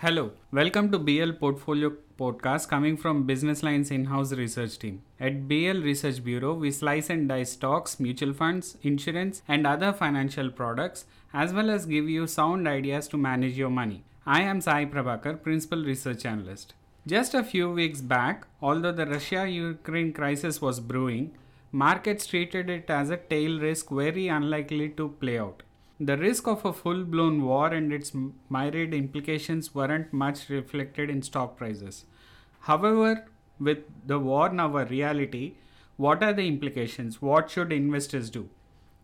Hello, welcome to BL Portfolio Podcast coming from Business Line's in house research team. At BL Research Bureau, we slice and dice stocks, mutual funds, insurance, and other financial products, as well as give you sound ideas to manage your money. I am Sai Prabhakar, Principal Research Analyst. Just a few weeks back, although the Russia Ukraine crisis was brewing, markets treated it as a tail risk very unlikely to play out. The risk of a full blown war and its myriad implications weren't much reflected in stock prices. However, with the war now a reality, what are the implications? What should investors do?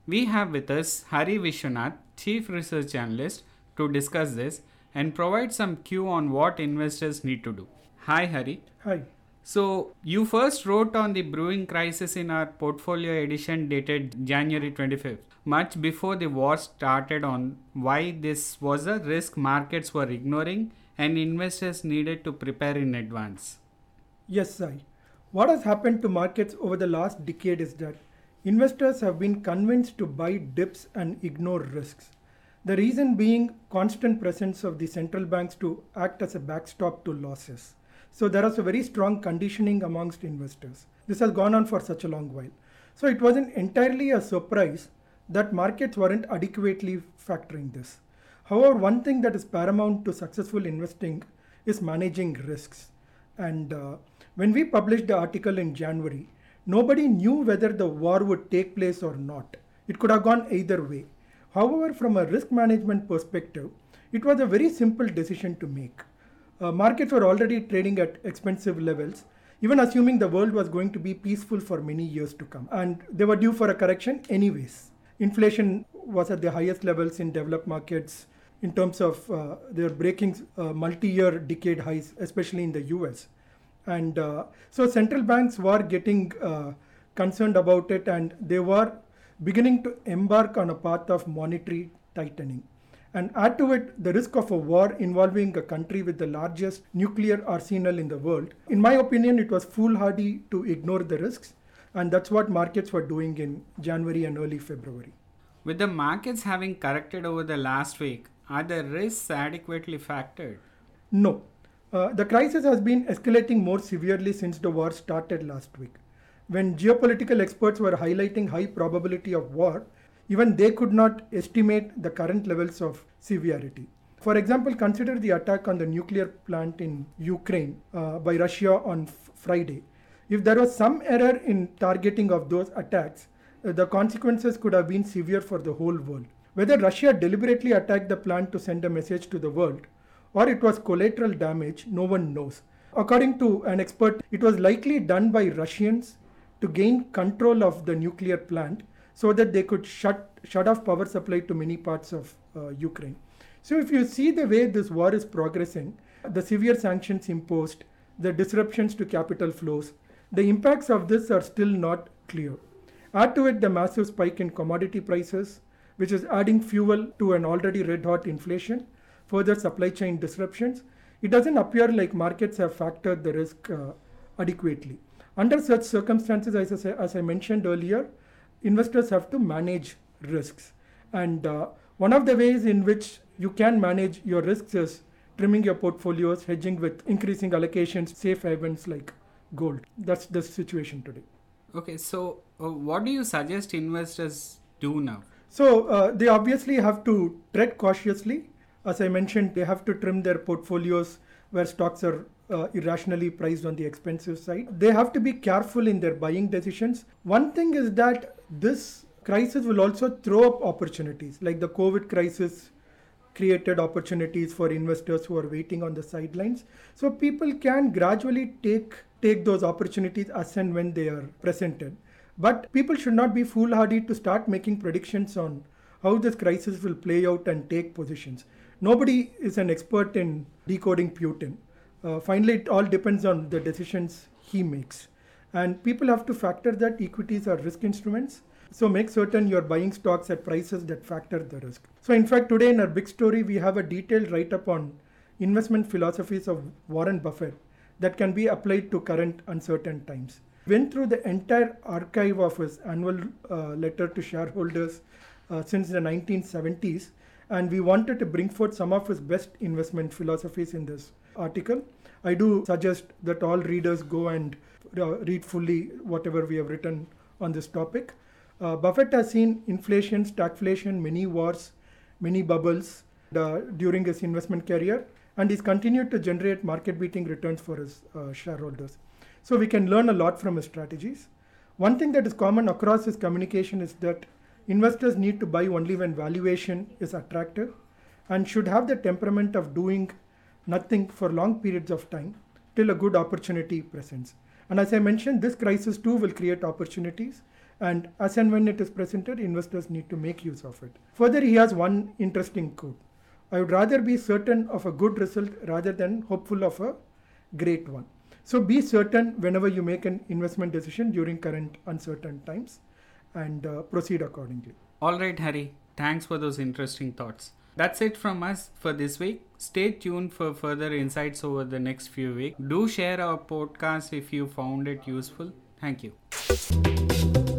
We have with us Hari Viswanath, Chief Research Analyst, to discuss this and provide some cue on what investors need to do. Hi, Hari. Hi. So, you first wrote on the brewing crisis in our portfolio edition dated January 25th much before the war started on why this was a risk markets were ignoring and investors needed to prepare in advance. Yes, Sai. What has happened to markets over the last decade is that investors have been convinced to buy dips and ignore risks. The reason being constant presence of the central banks to act as a backstop to losses. So there was a very strong conditioning amongst investors. This has gone on for such a long while. So it wasn't entirely a surprise that markets weren't adequately factoring this. However, one thing that is paramount to successful investing is managing risks. And uh, when we published the article in January, nobody knew whether the war would take place or not. It could have gone either way. However, from a risk management perspective, it was a very simple decision to make. Uh, markets were already trading at expensive levels, even assuming the world was going to be peaceful for many years to come. And they were due for a correction, anyways. Inflation was at the highest levels in developed markets in terms of uh, they're breaking uh, multi-year decade highs, especially in the US. And uh, so central banks were getting uh, concerned about it and they were beginning to embark on a path of monetary tightening. And add to it the risk of a war involving a country with the largest nuclear arsenal in the world. In my opinion, it was foolhardy to ignore the risks and that's what markets were doing in January and early February. With the markets having corrected over the last week, are the risks adequately factored? No. Uh, the crisis has been escalating more severely since the war started last week. When geopolitical experts were highlighting high probability of war, even they could not estimate the current levels of severity. For example, consider the attack on the nuclear plant in Ukraine uh, by Russia on f- Friday. If there was some error in targeting of those attacks, uh, the consequences could have been severe for the whole world. Whether Russia deliberately attacked the plant to send a message to the world or it was collateral damage, no one knows. According to an expert, it was likely done by Russians to gain control of the nuclear plant so that they could shut, shut off power supply to many parts of uh, Ukraine. So, if you see the way this war is progressing, the severe sanctions imposed, the disruptions to capital flows, the impacts of this are still not clear. Add to it the massive spike in commodity prices, which is adding fuel to an already red hot inflation, further supply chain disruptions. It doesn't appear like markets have factored the risk uh, adequately. Under such circumstances, as I, as I, mentioned earlier, investors have to manage risks. And uh, one of the ways in which you can manage your risks is trimming your portfolios, hedging with increasing allocations, safe havens like gold. That's the situation today. Okay, so uh, what do you suggest investors do now? So uh, they obviously have to tread cautiously. As I mentioned, they have to trim their portfolios where stocks are uh, irrationally priced on the expensive side. They have to be careful in their buying decisions. One thing is that this crisis will also throw up opportunities, like the COVID crisis created opportunities for investors who are waiting on the sidelines. So people can gradually take take those opportunities as and when they are presented. But people should not be foolhardy to start making predictions on how this crisis will play out and take positions. Nobody is an expert in decoding Putin. Uh, finally, it all depends on the decisions he makes. And people have to factor that equities are risk instruments. So make certain you're buying stocks at prices that factor the risk. So, in fact, today in our big story, we have a detailed write up on investment philosophies of Warren Buffett that can be applied to current uncertain times. Went through the entire archive of his annual uh, letter to shareholders uh, since the 1970s, and we wanted to bring forth some of his best investment philosophies in this article. I do suggest that all readers go and uh, read fully whatever we have written on this topic. Uh, Buffett has seen inflation, stagflation, many wars, many bubbles uh, during his investment career, and he's continued to generate market beating returns for his uh, shareholders. So we can learn a lot from his strategies. One thing that is common across his communication is that investors need to buy only when valuation is attractive and should have the temperament of doing nothing for long periods of time till a good opportunity presents. And as I mentioned, this crisis too will create opportunities. And as and when it is presented, investors need to make use of it. Further, he has one interesting quote I would rather be certain of a good result rather than hopeful of a great one. So be certain whenever you make an investment decision during current uncertain times and uh, proceed accordingly. All right, Hari. Thanks for those interesting thoughts. That's it from us for this week. Stay tuned for further insights over the next few weeks. Do share our podcast if you found it useful. Thank you.